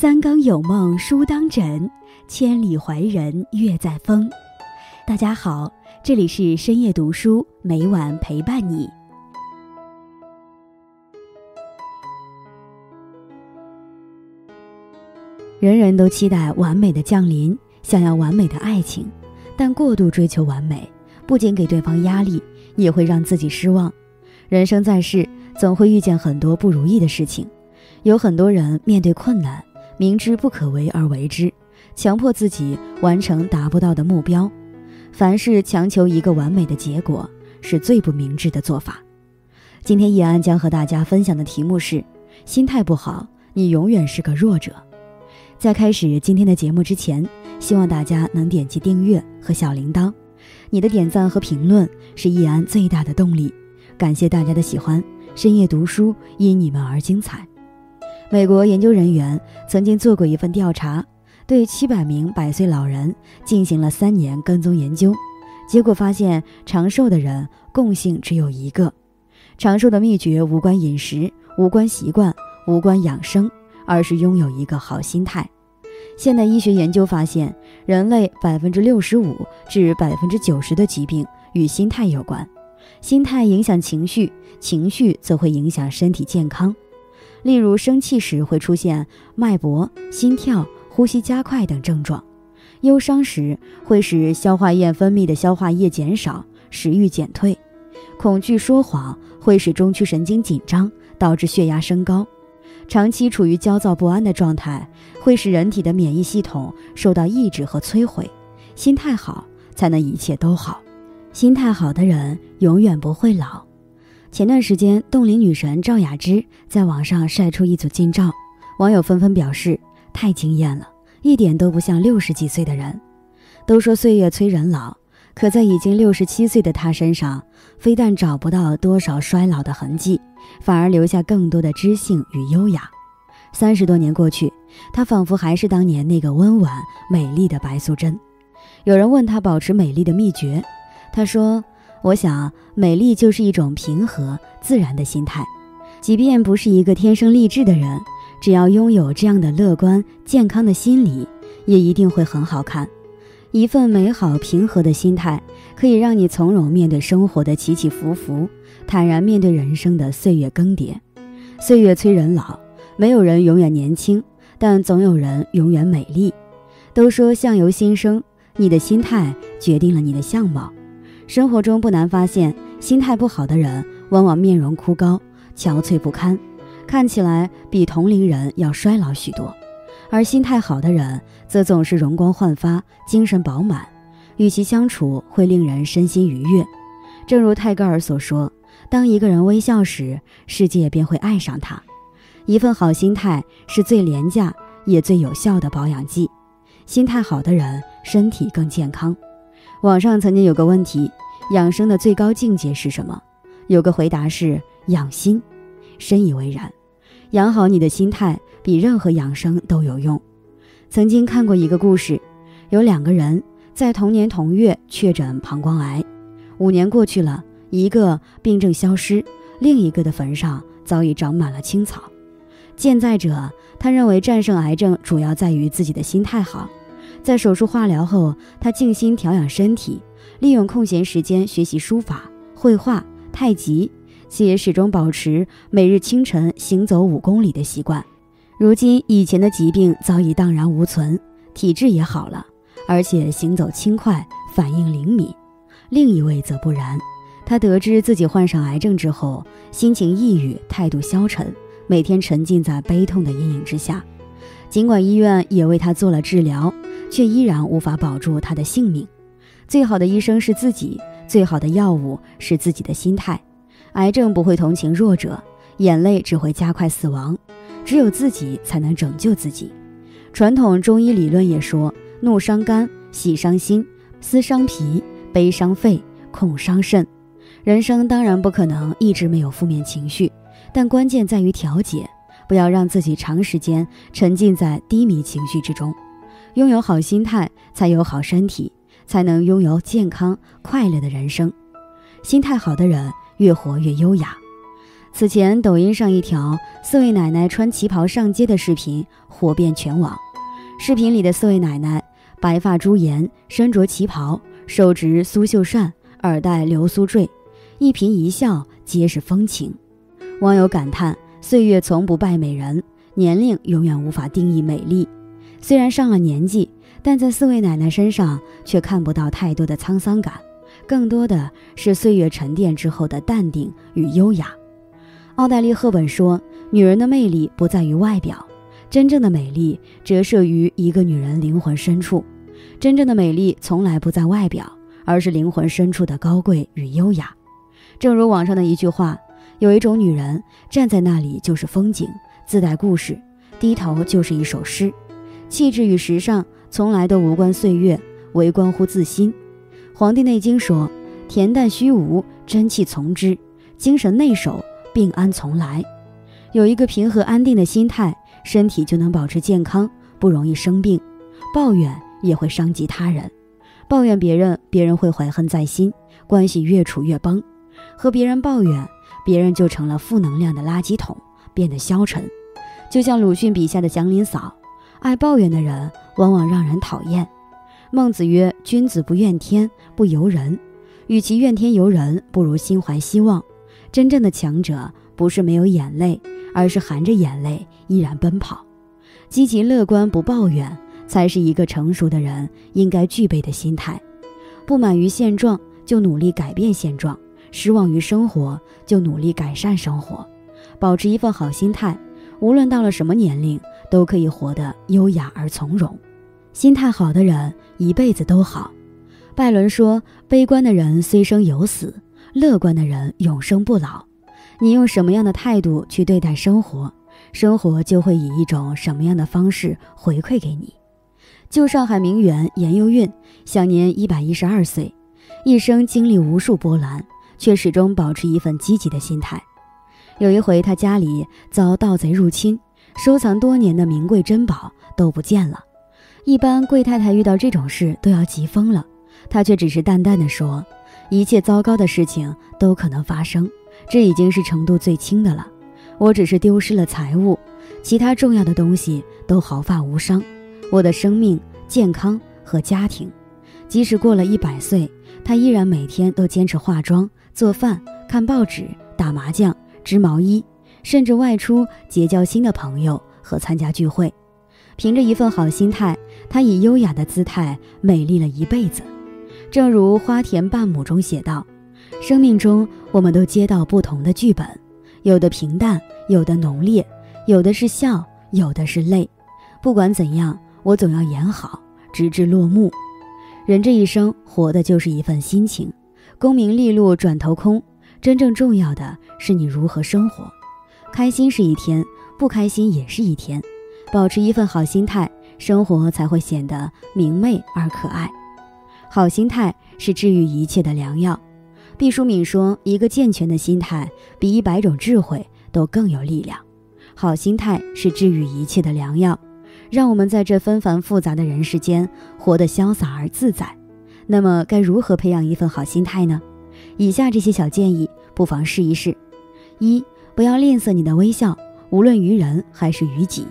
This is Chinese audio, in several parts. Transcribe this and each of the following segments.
三更有梦书当枕，千里怀人月在风。大家好，这里是深夜读书，每晚陪伴你。人人都期待完美的降临，想要完美的爱情，但过度追求完美，不仅给对方压力，也会让自己失望。人生在世，总会遇见很多不如意的事情，有很多人面对困难，明知不可为而为之，强迫自己完成达不到的目标。凡事强求一个完美的结果，是最不明智的做法。今天易安将和大家分享的题目是：心态不好，你永远是个弱者。在开始今天的节目之前，希望大家能点击订阅和小铃铛。你的点赞和评论是易安最大的动力。感谢大家的喜欢，深夜读书因你们而精彩。美国研究人员曾经做过一份调查，对七百名百岁老人进行了三年跟踪研究，结果发现长寿的人共性只有一个：长寿的秘诀无关饮食，无关习惯，无关养生。而是拥有一个好心态。现代医学研究发现，人类百分之六十五至百分之九十的疾病与心态有关。心态影响情绪，情绪则会影响身体健康。例如，生气时会出现脉搏、心跳、呼吸加快等症状；忧伤时会使消化液分泌的消化液减少，食欲减退；恐惧、说谎会使中枢神经紧张，导致血压升高。长期处于焦躁不安的状态，会使人体的免疫系统受到抑制和摧毁。心态好，才能一切都好。心态好的人永远不会老。前段时间，冻龄女神赵雅芝在网上晒出一组近照，网友纷纷表示太惊艳了，一点都不像六十几岁的人。都说岁月催人老，可在已经六十七岁的她身上，非但找不到多少衰老的痕迹。反而留下更多的知性与优雅。三十多年过去，她仿佛还是当年那个温婉美丽的白素贞。有人问她保持美丽的秘诀，她说：“我想，美丽就是一种平和自然的心态。即便不是一个天生丽质的人，只要拥有这样的乐观健康的心理，也一定会很好看。一份美好平和的心态，可以让你从容面对生活的起起伏伏。”坦然面对人生的岁月更迭，岁月催人老，没有人永远年轻，但总有人永远美丽。都说相由心生，你的心态决定了你的相貌。生活中不难发现，心态不好的人往往面容枯槁、憔悴不堪，看起来比同龄人要衰老许多；而心态好的人则总是容光焕发、精神饱满，与其相处会令人身心愉悦。正如泰戈尔所说。当一个人微笑时，世界便会爱上他。一份好心态是最廉价也最有效的保养剂。心态好的人，身体更健康。网上曾经有个问题：养生的最高境界是什么？有个回答是养心。深以为然。养好你的心态，比任何养生都有用。曾经看过一个故事，有两个人在同年同月确诊膀胱癌，五年过去了。一个病症消失，另一个的坟上早已长满了青草。健在者，他认为战胜癌症主要在于自己的心态好。在手术化疗后，他静心调养身体，利用空闲时间学习书法、绘画、太极，且始终保持每日清晨行走五公里的习惯。如今，以前的疾病早已荡然无存，体质也好了，而且行走轻快，反应灵敏。另一位则不然。他得知自己患上癌症之后，心情抑郁，态度消沉，每天沉浸在悲痛的阴影之下。尽管医院也为他做了治疗，却依然无法保住他的性命。最好的医生是自己，最好的药物是自己的心态。癌症不会同情弱者，眼泪只会加快死亡。只有自己才能拯救自己。传统中医理论也说：怒伤肝，喜伤心，思伤脾，悲伤肺，恐伤肾。人生当然不可能一直没有负面情绪，但关键在于调节，不要让自己长时间沉浸在低迷情绪之中。拥有好心态，才有好身体，才能拥有健康快乐的人生。心态好的人越活越优雅。此前，抖音上一条四位奶奶穿旗袍上街的视频火遍全网。视频里的四位奶奶白发朱颜，身着旗袍，手执苏绣扇，耳戴流苏坠，一颦一笑皆是风情。网友感叹：岁月从不败美人，年龄永远无法定义美丽。虽然上了年纪，但在四位奶奶身上却看不到太多的沧桑感，更多的是岁月沉淀之后的淡定与优雅。奥黛丽·赫本说：“女人的魅力不在于外表，真正的美丽折射于一个女人灵魂深处。真正的美丽从来不在外表，而是灵魂深处的高贵与优雅。”正如网上的一句话：“有一种女人站在那里就是风景，自带故事；低头就是一首诗。气质与时尚从来都无关岁月，唯关乎自心。”《黄帝内经》说：“恬淡虚无，真气从之；精神内守。”病安从来，有一个平和安定的心态，身体就能保持健康，不容易生病。抱怨也会伤及他人，抱怨别人，别人会怀恨在心，关系越处越崩。和别人抱怨，别人就成了负能量的垃圾桶，变得消沉。就像鲁迅笔下的祥林嫂，爱抱怨的人往往让人讨厌。孟子曰：“君子不怨天，不尤人。与其怨天尤人，不如心怀希望。”真正的强者不是没有眼泪，而是含着眼泪依然奔跑。积极乐观不抱怨，才是一个成熟的人应该具备的心态。不满于现状，就努力改变现状；失望于生活，就努力改善生活。保持一份好心态，无论到了什么年龄，都可以活得优雅而从容。心态好的人一辈子都好。拜伦说：“悲观的人虽生有死。”乐观的人永生不老。你用什么样的态度去对待生活，生活就会以一种什么样的方式回馈给你。旧上海名媛严幼韵享年一百一十二岁，一生经历无数波澜，却始终保持一份积极的心态。有一回，她家里遭盗贼入侵，收藏多年的名贵珍宝都不见了。一般贵太太遇到这种事都要急疯了，她却只是淡淡的说。一切糟糕的事情都可能发生，这已经是程度最轻的了。我只是丢失了财物，其他重要的东西都毫发无伤。我的生命、健康和家庭，即使过了一百岁，他依然每天都坚持化妆、做饭、看报纸、打麻将、织毛衣，甚至外出结交新的朋友和参加聚会。凭着一份好心态，她以优雅的姿态美丽了一辈子。正如《花田半亩》中写道：“生命中，我们都接到不同的剧本，有的平淡，有的浓烈，有的是笑，有的是泪。不管怎样，我总要演好，直至落幕。人这一生，活的就是一份心情。功名利禄转头空，真正重要的是你如何生活。开心是一天，不开心也是一天。保持一份好心态，生活才会显得明媚而可爱。”好心态是治愈一切的良药。毕淑敏说：“一个健全的心态比一百种智慧都更有力量。好心态是治愈一切的良药，让我们在这纷繁复杂的人世间活得潇洒而自在。那么，该如何培养一份好心态呢？以下这些小建议不妨试一试：一、不要吝啬你的微笑，无论于人还是于己；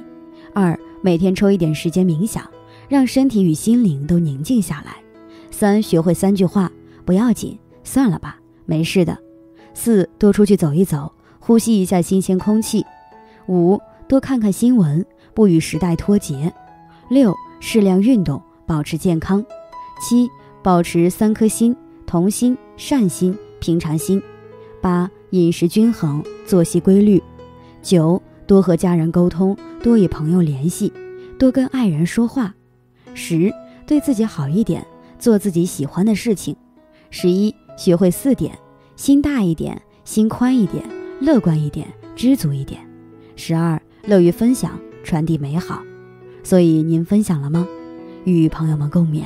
二、每天抽一点时间冥想，让身体与心灵都宁静下来。三学会三句话不要紧，算了吧，没事的。四多出去走一走，呼吸一下新鲜空气。五多看看新闻，不与时代脱节。六适量运动，保持健康。七保持三颗心：童心、善心、平常心。八饮食均衡，作息规律。九多和家人沟通，多与朋友联系，多跟爱人说话。十对自己好一点。做自己喜欢的事情。十一，学会四点：心大一点，心宽一点，乐观一点，知足一点。十二，乐于分享，传递美好。所以您分享了吗？与朋友们共勉。